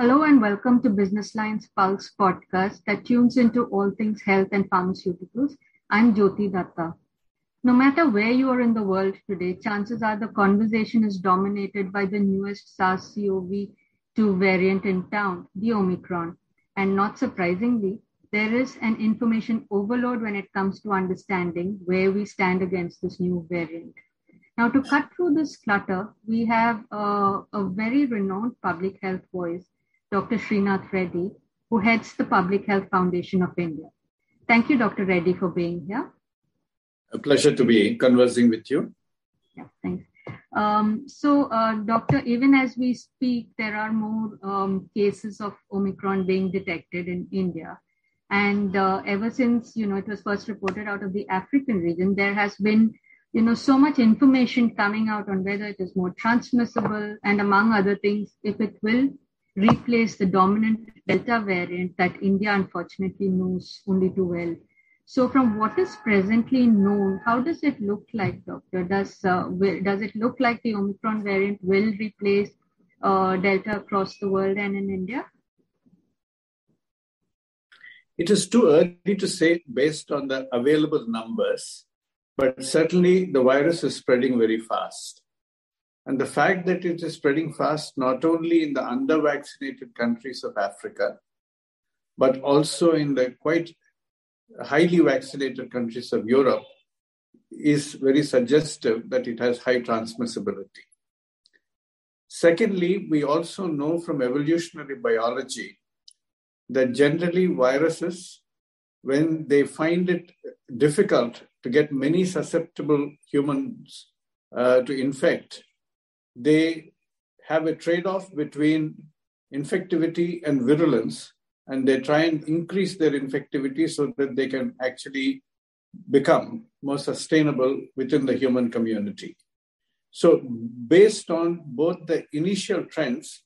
Hello and welcome to Business Lines Pulse podcast that tunes into all things health and pharmaceuticals. I'm Jyoti Datta. No matter where you are in the world today, chances are the conversation is dominated by the newest SARS CoV 2 variant in town, the Omicron. And not surprisingly, there is an information overload when it comes to understanding where we stand against this new variant. Now, to cut through this clutter, we have uh, a very renowned public health voice Dr. Srinath Reddy, who heads the Public Health Foundation of India. Thank you, Dr. Reddy, for being here. A pleasure to be conversing with you. Yeah, thanks. Um, so, uh, Doctor, even as we speak, there are more um, cases of Omicron being detected in India. And uh, ever since, you know, it was first reported out of the African region, there has been, you know, so much information coming out on whether it is more transmissible and among other things, if it will replace the dominant Delta variant that India unfortunately knows only too well. So, from what is presently known, how does it look like, Doctor? Does uh, will, does it look like the Omicron variant will replace uh, Delta across the world and in India? It is too early to say based on the available numbers, but certainly the virus is spreading very fast. And the fact that it is spreading fast, not only in the under vaccinated countries of Africa, but also in the quite highly vaccinated countries of Europe, is very suggestive that it has high transmissibility. Secondly, we also know from evolutionary biology that generally viruses, when they find it difficult to get many susceptible humans uh, to infect, they have a trade off between infectivity and virulence, and they try and increase their infectivity so that they can actually become more sustainable within the human community. So, based on both the initial trends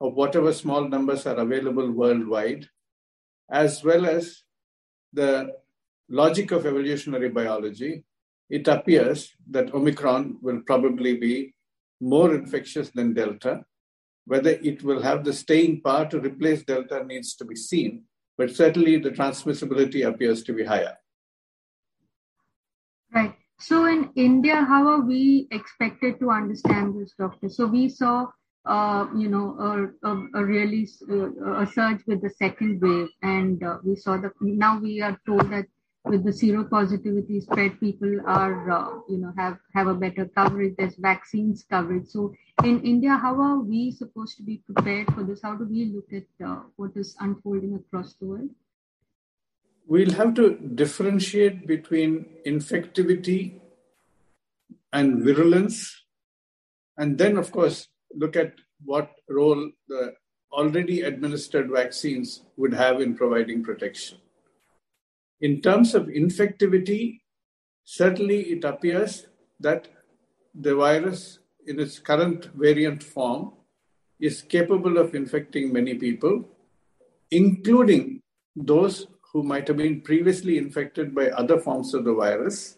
of whatever small numbers are available worldwide, as well as the logic of evolutionary biology, it appears that Omicron will probably be more infectious than Delta. Whether it will have the staying power to replace Delta needs to be seen, but certainly the transmissibility appears to be higher. Right. So in India, how are we expected to understand this, doctor? So we saw, uh, you know, a, a, a really uh, a surge with the second wave, and uh, we saw that now we are told that with the seropositivity spread, people are, uh, you know, have, have a better coverage. There's vaccines coverage. So in India, how are we supposed to be prepared for this? How do we look at uh, what is unfolding across the world? We'll have to differentiate between infectivity and virulence. And then, of course, look at what role the already administered vaccines would have in providing protection. In terms of infectivity, certainly it appears that the virus in its current variant form is capable of infecting many people, including those who might have been previously infected by other forms of the virus,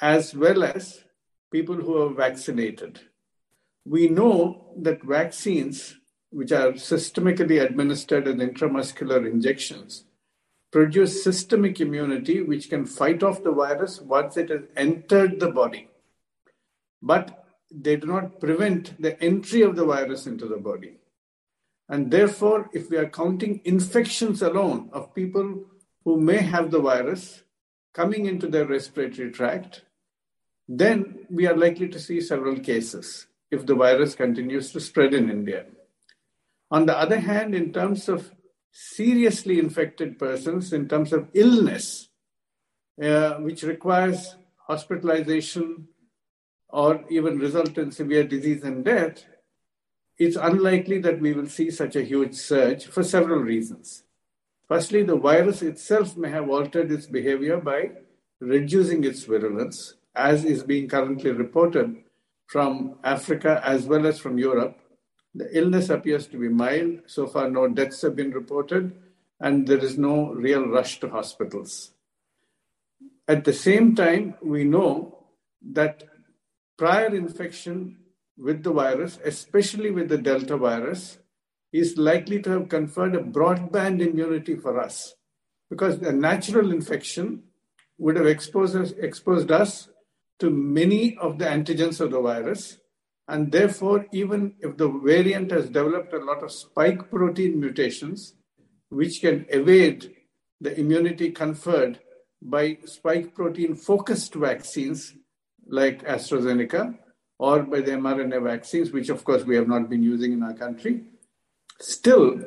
as well as people who are vaccinated. We know that vaccines, which are systemically administered as intramuscular injections, produce systemic immunity which can fight off the virus once it has entered the body. But they do not prevent the entry of the virus into the body. And therefore, if we are counting infections alone of people who may have the virus coming into their respiratory tract, then we are likely to see several cases if the virus continues to spread in India. On the other hand, in terms of seriously infected persons in terms of illness, uh, which requires hospitalization or even result in severe disease and death, it's unlikely that we will see such a huge surge for several reasons. Firstly, the virus itself may have altered its behavior by reducing its virulence, as is being currently reported from Africa as well as from Europe, the illness appears to be mild. So far, no deaths have been reported, and there is no real rush to hospitals. At the same time, we know that prior infection with the virus, especially with the Delta virus, is likely to have conferred a broadband immunity for us because a natural infection would have exposed us, exposed us to many of the antigens of the virus. And therefore, even if the variant has developed a lot of spike protein mutations, which can evade the immunity conferred by spike protein focused vaccines like AstraZeneca or by the mRNA vaccines, which of course we have not been using in our country, still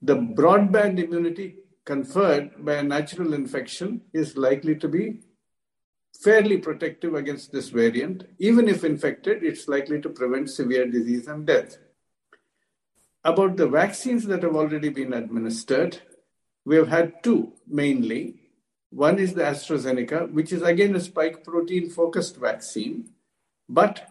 the broadband immunity conferred by a natural infection is likely to be fairly protective against this variant. Even if infected, it's likely to prevent severe disease and death. About the vaccines that have already been administered, we have had two mainly. One is the AstraZeneca, which is again a spike protein focused vaccine, but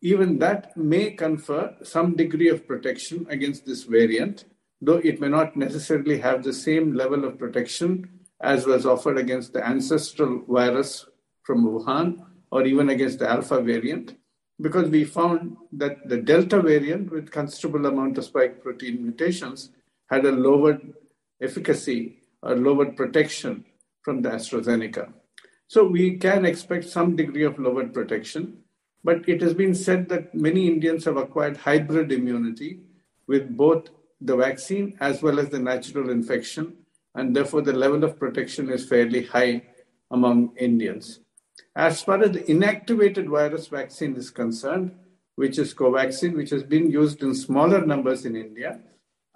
even that may confer some degree of protection against this variant, though it may not necessarily have the same level of protection as was offered against the ancestral virus from Wuhan or even against the alpha variant, because we found that the delta variant with considerable amount of spike protein mutations had a lowered efficacy or lowered protection from the AstraZeneca. So we can expect some degree of lowered protection, but it has been said that many Indians have acquired hybrid immunity with both the vaccine as well as the natural infection, and therefore the level of protection is fairly high among Indians. As far as the inactivated virus vaccine is concerned, which is Covaxin, which has been used in smaller numbers in India,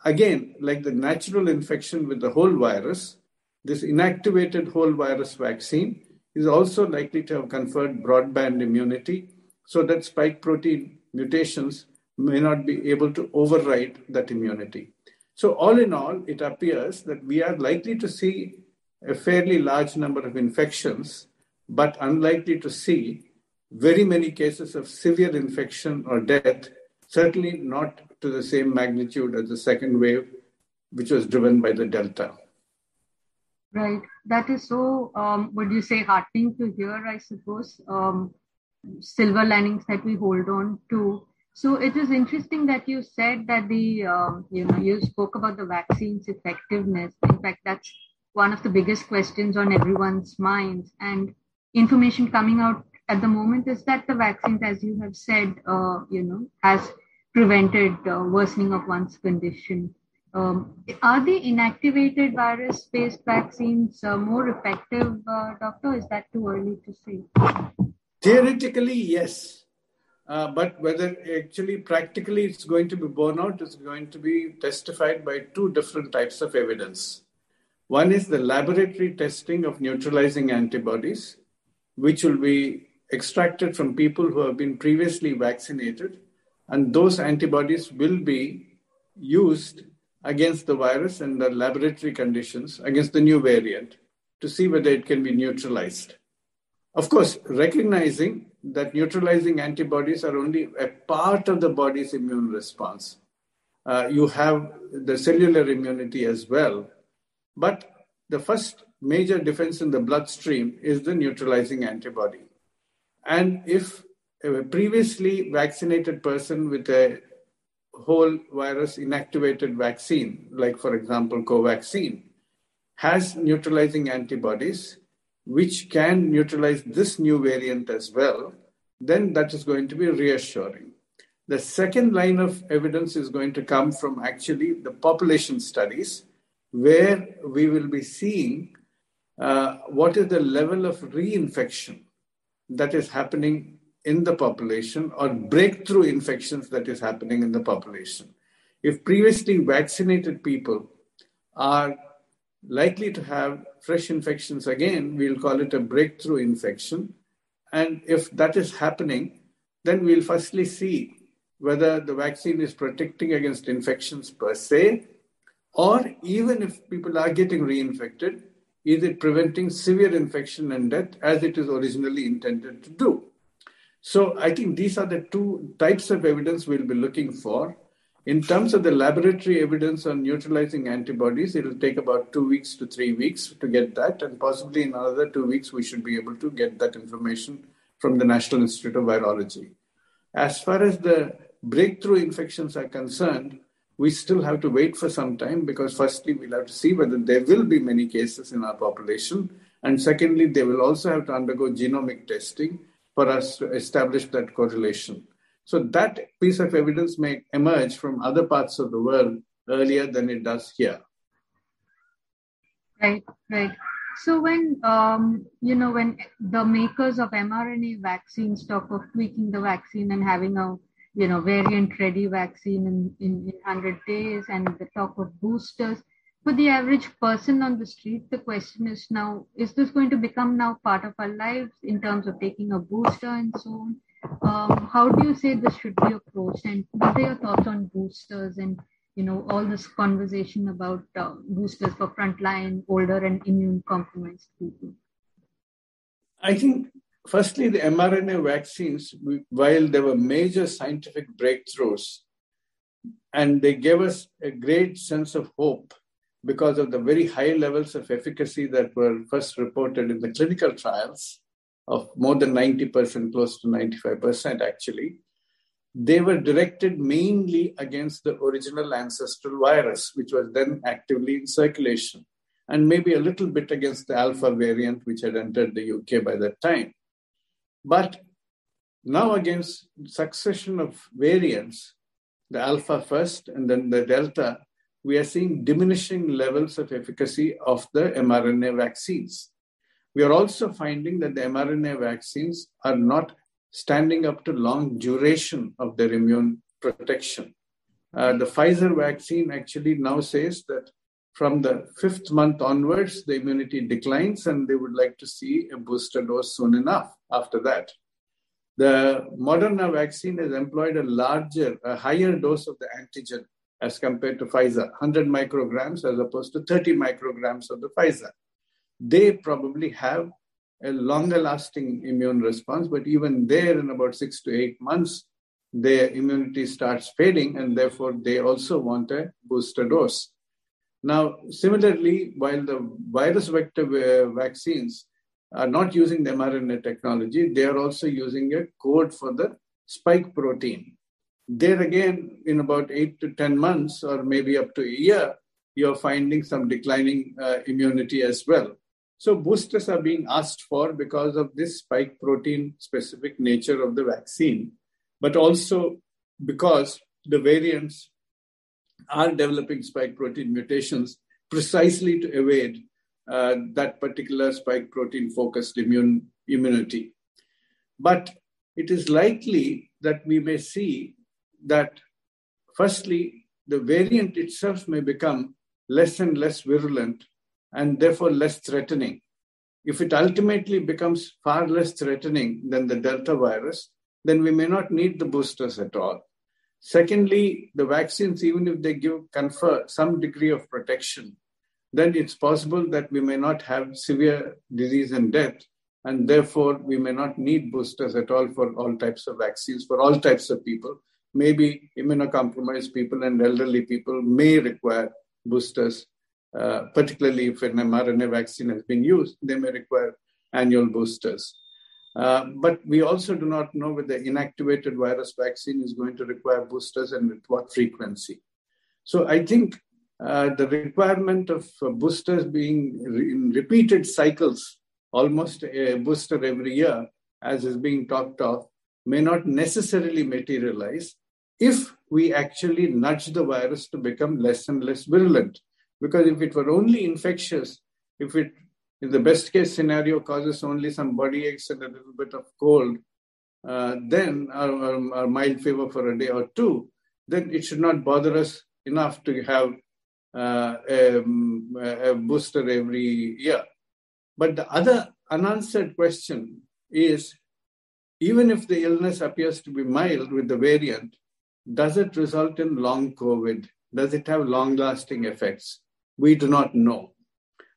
again, like the natural infection with the whole virus, this inactivated whole virus vaccine is also likely to have conferred broadband immunity so that spike protein mutations may not be able to override that immunity. So, all in all, it appears that we are likely to see a fairly large number of infections, but unlikely to see very many cases of severe infection or death, certainly not to the same magnitude as the second wave, which was driven by the Delta. Right. That is so, um, would you say, heartening to hear, I suppose. Um, silver linings that we hold on to. So it is interesting that you said that the, um, you know, you spoke about the vaccine's effectiveness. In fact, that's one of the biggest questions on everyone's minds. And information coming out at the moment is that the vaccines, as you have said, uh, you know, has prevented uh, worsening of one's condition. Um, are the inactivated virus-based vaccines uh, more effective, uh, doctor? Is that too early to say? Theoretically, yes. Uh, but whether actually practically it's going to be borne out is going to be testified by two different types of evidence. One is the laboratory testing of neutralizing antibodies, which will be extracted from people who have been previously vaccinated, and those antibodies will be used against the virus in the laboratory conditions, against the new variant, to see whether it can be neutralized. Of course, recognizing that neutralizing antibodies are only a part of the body's immune response. Uh, you have the cellular immunity as well. But the first major defense in the bloodstream is the neutralizing antibody. And if a previously vaccinated person with a whole virus inactivated vaccine, like for example, Covaxin, has neutralizing antibodies, which can neutralize this new variant as well, then that is going to be reassuring. The second line of evidence is going to come from actually the population studies, where we will be seeing Uh, what is the level of reinfection that is happening in the population or breakthrough infections that is happening in the population. If previously vaccinated people are likely to have fresh infections again, we'll call it a breakthrough infection. And if that is happening, then we'll firstly see whether the vaccine is protecting against infections per se, or even if people are getting reinfected, is it preventing severe infection and death as it is originally intended to do? So I think these are the two types of evidence we'll be looking for. In terms of the laboratory evidence on neutralizing antibodies, it'll take about two weeks to three weeks to get that, and possibly in another two weeks, we should be able to get that information from the National Institute of Virology. As far as the breakthrough infections are concerned, we still have to wait for some time because firstly we'll have to see whether there will be many cases in our population. And secondly they will also have to undergo genomic testing for us to establish that correlation. So that piece of evidence may emerge from other parts of the world earlier than it does here. Right right. So when um, you know when the makers of mRNA vaccines talk of tweaking the vaccine and having a you know variant ready vaccine in, in, in 100 days and the talk of boosters, for the average person on the street, the question is now, is this going to become now part of our lives in terms of taking a booster and so on? Um, how do you say this should be approached? And what are your thoughts on boosters and you know, all this conversation about uh, boosters for frontline, older, and immune compromised people? I think, firstly, the mRNA vaccines, while there were major scientific breakthroughs, and they gave us a great sense of hope because of the very high levels of efficacy that were first reported in the clinical trials of more than 90%, close to 95% actually they were directed mainly against the original ancestral virus, which was then actively in circulation, and maybe a little bit against the alpha variant, which had entered the UK by that time. But now, against succession of variants, the alpha first and then the delta, we are seeing diminishing levels of efficacy of the mRNA vaccines. We are also finding that the mRNA vaccines are not standing up to long duration of their immune protection. Uh, the Pfizer vaccine actually now says that from the fifth month onwards, the immunity declines, and they would like to see a booster dose soon enough after that. The Moderna vaccine has employed a larger, a higher dose of the antigen as compared to Pfizer, 100 micrograms as opposed to 30 micrograms of the Pfizer. They probably have a longer lasting immune response, but even there, in about six to eight months, their immunity starts fading, and therefore they also want a booster dose. Now, similarly, while the virus vector vaccines are not using the mRNA technology, they are also using a code for the spike protein. There again, in about eight to 10 months, or maybe up to a year, you're finding some declining uh, immunity as well. So boosters are being asked for because of this spike protein specific nature of the vaccine, but also because the variants are developing spike protein mutations precisely to evade uh, that particular spike protein focused immune immunity. But it is likely that we may see that, firstly, the variant itself may become less and less virulent and therefore less threatening. If it ultimately becomes far less threatening than the Delta virus, then we may not need the boosters at all. Secondly, the vaccines, even if they give confer some degree of protection, then it's possible that we may not have severe disease and death, and therefore we may not need boosters at all for all types of vaccines for all types of people. Maybe immunocompromised people and elderly people may require boosters uh, particularly if an mRNA vaccine has been used, they may require annual boosters. Uh, but we also do not know whether inactivated virus vaccine is going to require boosters and with what frequency. So I think uh, the requirement of uh, boosters being re- in repeated cycles, almost a booster every year, as is being talked of, may not necessarily materialize if we actually nudge the virus to become less and less virulent. Because if it were only infectious, if it, in the best case scenario, causes only some body aches and a little bit of cold, uh, then, or, mild fever for a day or two, then it should not bother us enough to have uh, a, a booster every year. But the other unanswered question is even if the illness appears to be mild with the variant, does it result in long COVID? Does it have long lasting effects? we do not know.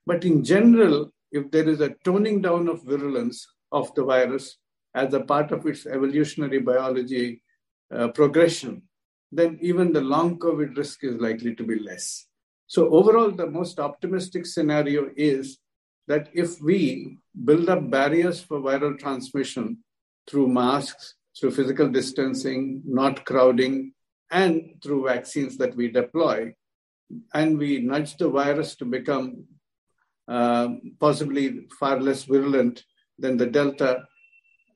But in general, if there is a toning down of virulence of the virus as a part of its evolutionary biology uh, progression, then even the long COVID risk is likely to be less. So, overall, the most optimistic scenario is that if we build up barriers for viral transmission through masks, through physical distancing, not crowding, and through vaccines that we deploy, and we nudge the virus to become uh, possibly far less virulent than the Delta,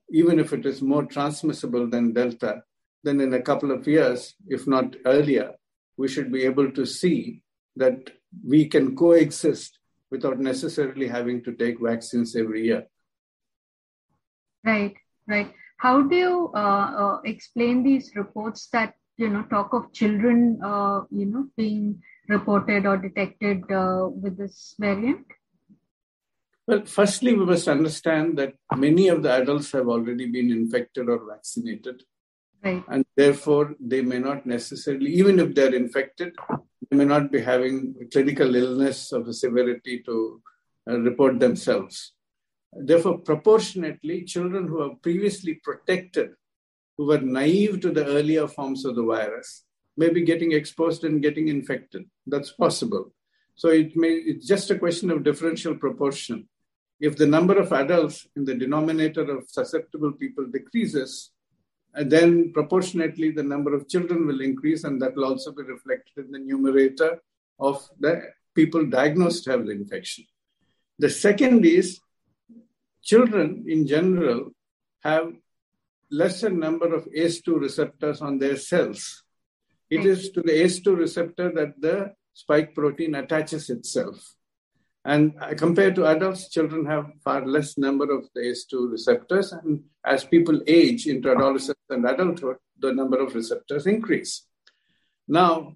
even if it is more transmissible than Delta, then in a couple of years, if not earlier, we should be able to see that we can coexist without necessarily having to take vaccines every year. Right, right. How do you uh, uh, explain these reports that you know talk of children, uh, you know, being reported or detected uh, with this variant? Well, firstly, we must understand that many of the adults have already been infected or vaccinated. Right. And therefore, they may not necessarily, even if they're infected, they may not be having clinical illness of a severity to uh, report themselves. Therefore, proportionately, children who are previously protected, who were naive to the earlier forms of the virus, may be getting exposed and getting infected. That's possible. So it may it's just a question of differential proportion. If the number of adults in the denominator of susceptible people decreases, and then proportionately the number of children will increase, and that will also be reflected in the numerator of the people diagnosed to have the infection. The second is children in general have lesser number of ACE2 receptors on their cells. It is to the ACE2 receptor that the spike protein attaches itself. And compared to adults, children have far less number of the ACE2 receptors. And as people age into adolescence and adulthood, the number of receptors increase. Now,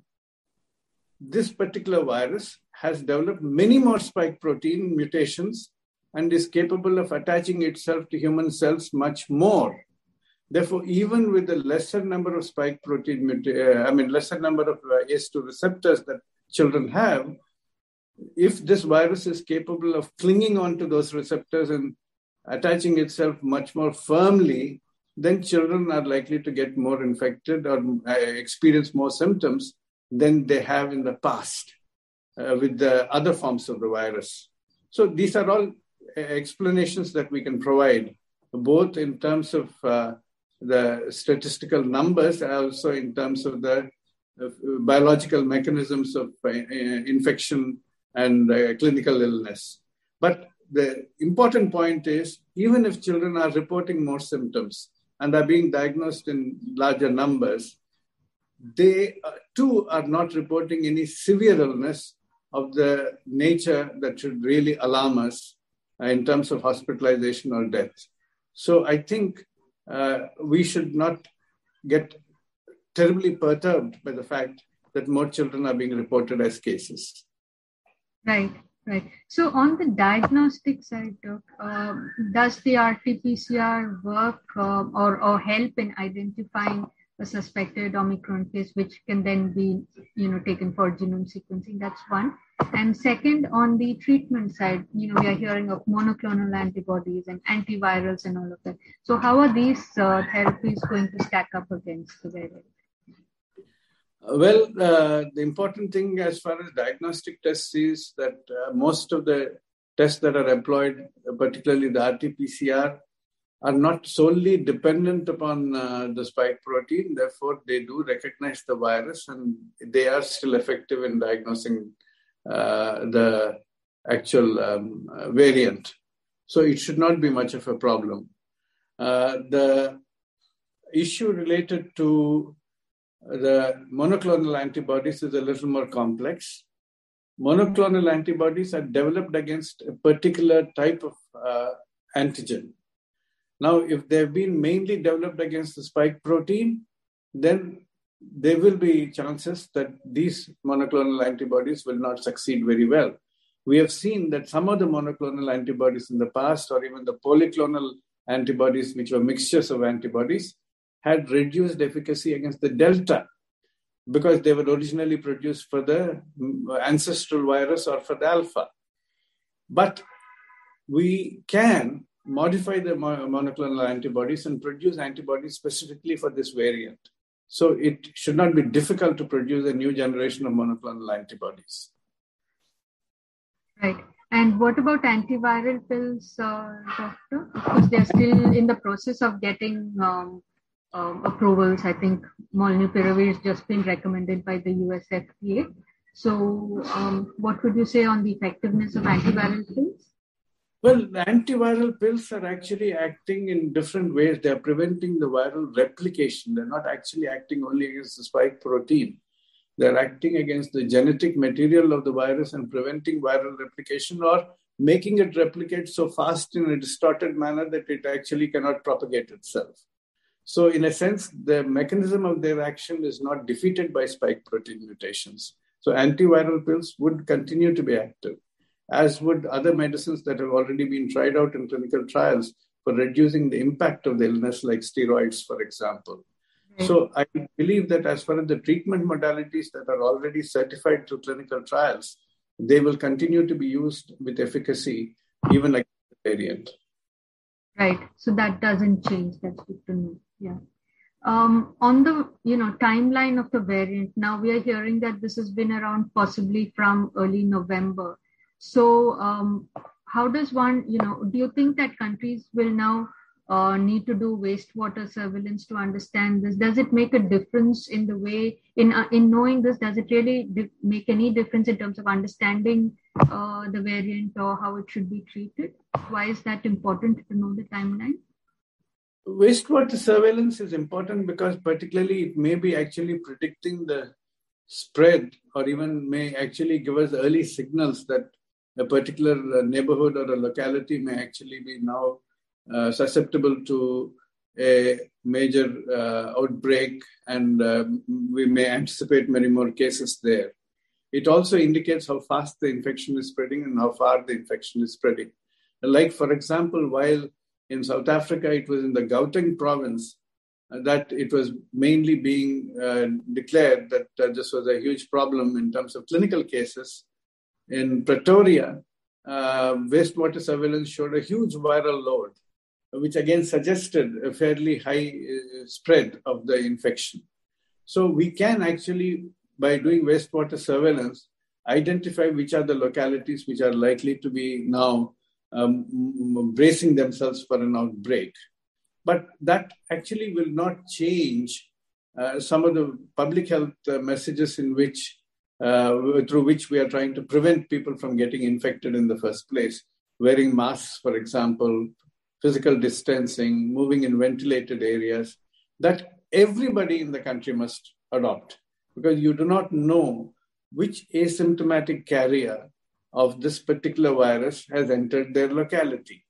this particular virus has developed many more spike protein mutations and is capable of attaching itself to human cells much more. Therefore, even with the lesser number of spike protein, uh, I mean, lesser number of uh, ACE2 receptors that children have, if this virus is capable of clinging onto those receptors and attaching itself much more firmly, then children are likely to get more infected or uh, experience more symptoms than they have in the past uh, with the other forms of the virus. So these are all uh, explanations that we can provide, both in terms of uh, the statistical numbers, also in terms of the uh, biological mechanisms of infection and uh, clinical illness. But the important point is even if children are reporting more symptoms and are being diagnosed in larger numbers, they uh, too are not reporting any severe illness of the nature that should really alarm us uh, in terms of hospitalization or death. So I think uh, we should not get terribly perturbed by the fact that more children are being reported as cases. Right, right. So on the diagnostic side, uh, does the RT-PCR work uh, or, or help in identifying a suspected Omicron case, which can then be, you know, taken for genome sequencing? That's one. And second, on the treatment side, you know, we are hearing of monoclonal antibodies and antivirals and all of that. So how are these uh, therapies going to stack up against the variant? Well, uh, the important thing as far as diagnostic tests is that uh, most of the tests that are employed, particularly the RT-PCR, are not solely dependent upon uh, the spike protein. Therefore, they do recognize the virus and they are still effective in diagnosing uh, the actual um, variant. So it should not be much of a problem. Uh, the issue related to the monoclonal antibodies is a little more complex. Monoclonal antibodies are developed against a particular type of uh, antigen. Now, if they've been mainly developed against the spike protein, then there will be chances that these monoclonal antibodies will not succeed very well. We have seen that some of the monoclonal antibodies in the past, or even the polyclonal antibodies, which were mixtures of antibodies, had reduced efficacy against the Delta because they were originally produced for the ancestral virus or for the Alpha. But we can modify the monoclonal antibodies and produce antibodies specifically for this variant. So it should not be difficult to produce a new generation of monoclonal antibodies. Right. And what about antiviral pills, uh, doctor? Because they're still in the process of getting um, um, approvals. I think molnupiravir has just been recommended by the US FDA. So, um, what would you say on the effectiveness of antiviral pills? Well, antiviral pills are actually acting in different ways. They are preventing the viral replication. They're not actually acting only against the spike protein. They're acting against the genetic material of the virus and preventing viral replication or making it replicate so fast in a distorted manner that it actually cannot propagate itself. So, in a sense, the mechanism of their action is not defeated by spike protein mutations. So, antiviral pills would continue to be active, as would other medicines that have already been tried out in clinical trials for reducing the impact of the illness, like steroids, for example. So, I believe that as far as the treatment modalities that are already certified through clinical trials, they will continue to be used with efficacy even against the variant. Right. So that doesn't change. That's good to know. Yeah. Um, on the you know timeline of the variant, now we are hearing that this has been around possibly from early November. So um, how does one you know do you think that countries will now uh, need to do wastewater surveillance to understand this? Does it make a difference in the way in uh, in knowing this? Does it really di- make any difference in terms of understanding uh, the variant or how it should be treated? Why is that important to know the timeline? Wastewater surveillance is important because, particularly, it may be actually predicting the spread or even may actually give us early signals that a particular neighborhood or a locality may actually be now uh, susceptible to a major uh, outbreak and uh, we may anticipate many more cases there. It also indicates how fast the infection is spreading and how far the infection is spreading. Like, for example, while in South Africa, it was in the Gauteng province uh, that it was mainly being uh, declared that uh, this was a huge problem in terms of clinical cases. In Pretoria, uh, wastewater surveillance showed a huge viral load, which again suggested a fairly high uh, spread of the infection. So we can actually, by doing wastewater surveillance, identify which are the localities which are likely to be now um, bracing themselves for an outbreak. But that actually will not change uh, some of the public health uh, messages in which, uh, through which we are trying to prevent people from getting infected in the first place. Wearing masks, for example, physical distancing, moving in ventilated areas, that everybody in the country must adopt because you do not know which asymptomatic carrier of this particular virus has entered their locality.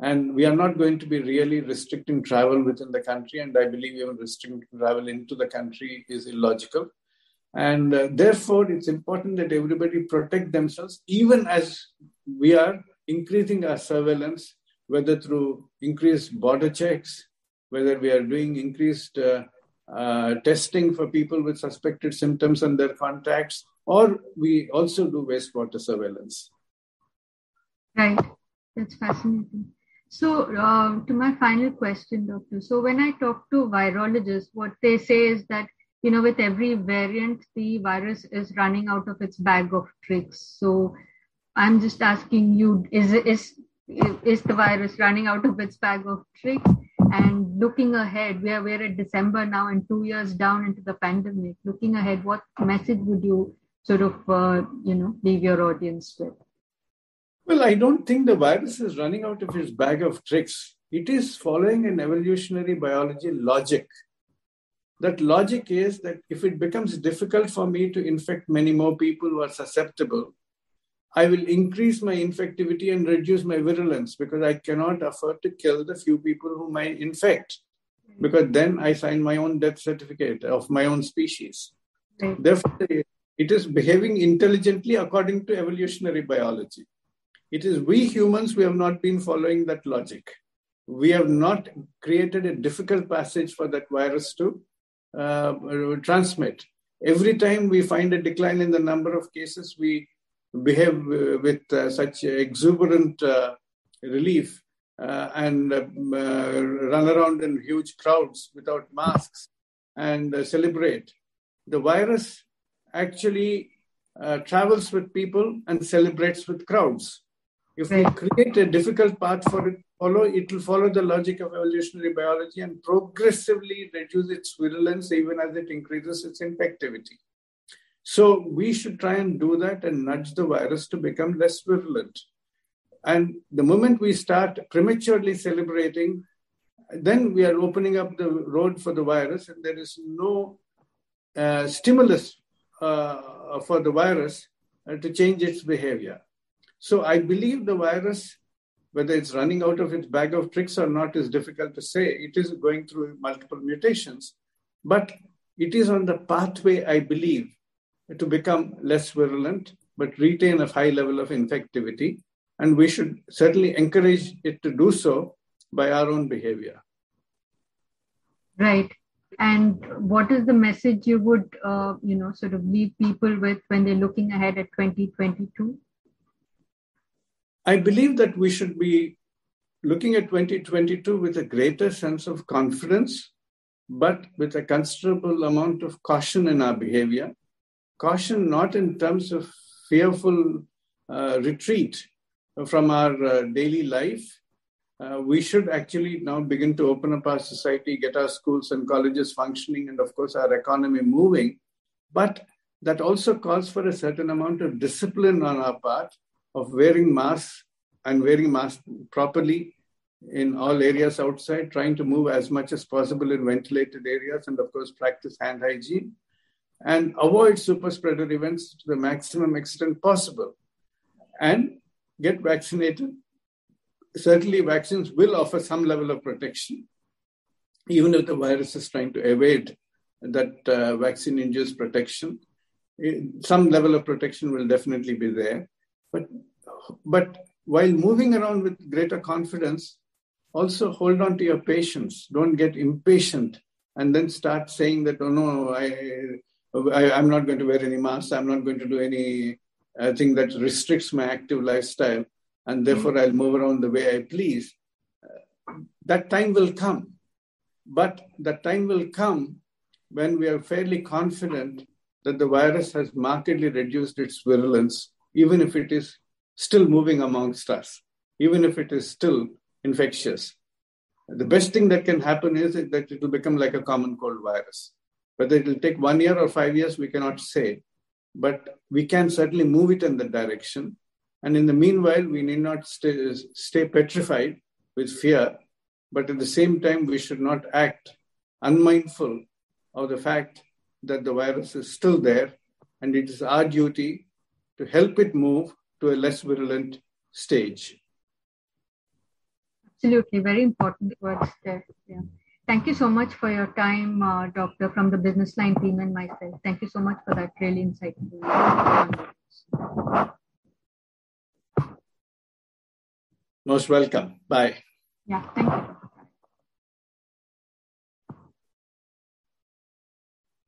And we are not going to be really restricting travel within the country, and I believe even restricting travel into the country is illogical. And uh, therefore, it's important that everybody protect themselves, even as we are increasing our surveillance, whether through increased border checks, whether we are doing increased uh, uh, testing for people with suspected symptoms and their contacts, or we also do wastewater surveillance. Right, that's fascinating. So, uh, to my final question, doctor. So, when I talk to virologists, what they say is that you know, with every variant, the virus is running out of its bag of tricks. So, I'm just asking you: is is is the virus running out of its bag of tricks? And looking ahead, we are we're at December now, and two years down into the pandemic. Looking ahead, what message would you sort of, uh, you know, leave your audience with? Well, I don't think the virus is running out of its bag of tricks. It is following an evolutionary biology logic. That logic is that if it becomes difficult for me to infect many more people who are susceptible, I will increase my infectivity and reduce my virulence because I cannot afford to kill the few people whom I infect. Because then I sign my own death certificate of my own species. Therefore, it is behaving intelligently according to evolutionary biology. It is we humans who have not been following that logic. We have not created a difficult passage for that virus to uh, transmit. Every time we find a decline in the number of cases, we behave uh, with uh, such exuberant uh, relief uh, and run around in huge crowds without masks and celebrate. The virus actually uh, travels with people and celebrates with crowds. If we create a difficult path for it to follow it will follow the logic of evolutionary biology and progressively reduce its virulence even as it increases its infectivity. So we should try and do that and nudge the virus to become less virulent. And the moment we start prematurely celebrating, then we are opening up the road for the virus, and there is no uh, stimulus uh, for the virus uh, to change its behavior. So I believe the virus whether it's running out of its bag of tricks or not is difficult to say. It is going through multiple mutations, but it is on the pathway, I believe, to become less virulent, but retain a high level of infectivity. And we should certainly encourage it to do so by our own behavior. Right. And what is the message you would, uh, you know, sort of leave people with when they're looking ahead at 2022? I believe that we should be looking at 2022 with a greater sense of confidence, but with a considerable amount of caution in our behavior. Caution not in terms of fearful uh, retreat from our uh, daily life. Uh, we should actually now begin to open up our society, get our schools and colleges functioning, and of course, our economy moving. But that also calls for a certain amount of discipline on our part of wearing masks and wearing masks properly in all areas outside, trying to move as much as possible in ventilated areas, and of course, practice hand hygiene and avoid super spreader events to the maximum extent possible and get vaccinated. Certainly, vaccines will offer some level of protection, even if the virus is trying to evade that uh, vaccine induced protection. Some level of protection will definitely be there. But, but while moving around with greater confidence, also hold on to your patience. Don't get impatient and then start saying that, oh no, I, I, am not going to wear any mask. I'm not going to do any uh, thing that restricts my active lifestyle. And therefore, I'll move around the way I please. That time will come. But that time will come when we are fairly confident that the virus has markedly reduced its virulence even if it is still moving amongst us, even if it is still infectious. The best thing that can happen is that it will become like a common cold virus. Whether it will take one year or five years, we cannot say. But we can certainly move it in that direction. And in the meanwhile, we need not stay, stay petrified with fear. But at the same time, we should not act unmindful of the fact that the virus is still there. And it is our duty to help it move to a less virulent stage. Absolutely, very important words there. Yeah. Thank you so much for your time, uh, Doctor, from the Business Line team and myself. Thank you so much for that really insightful. Most welcome. Bye. Yeah, thank you.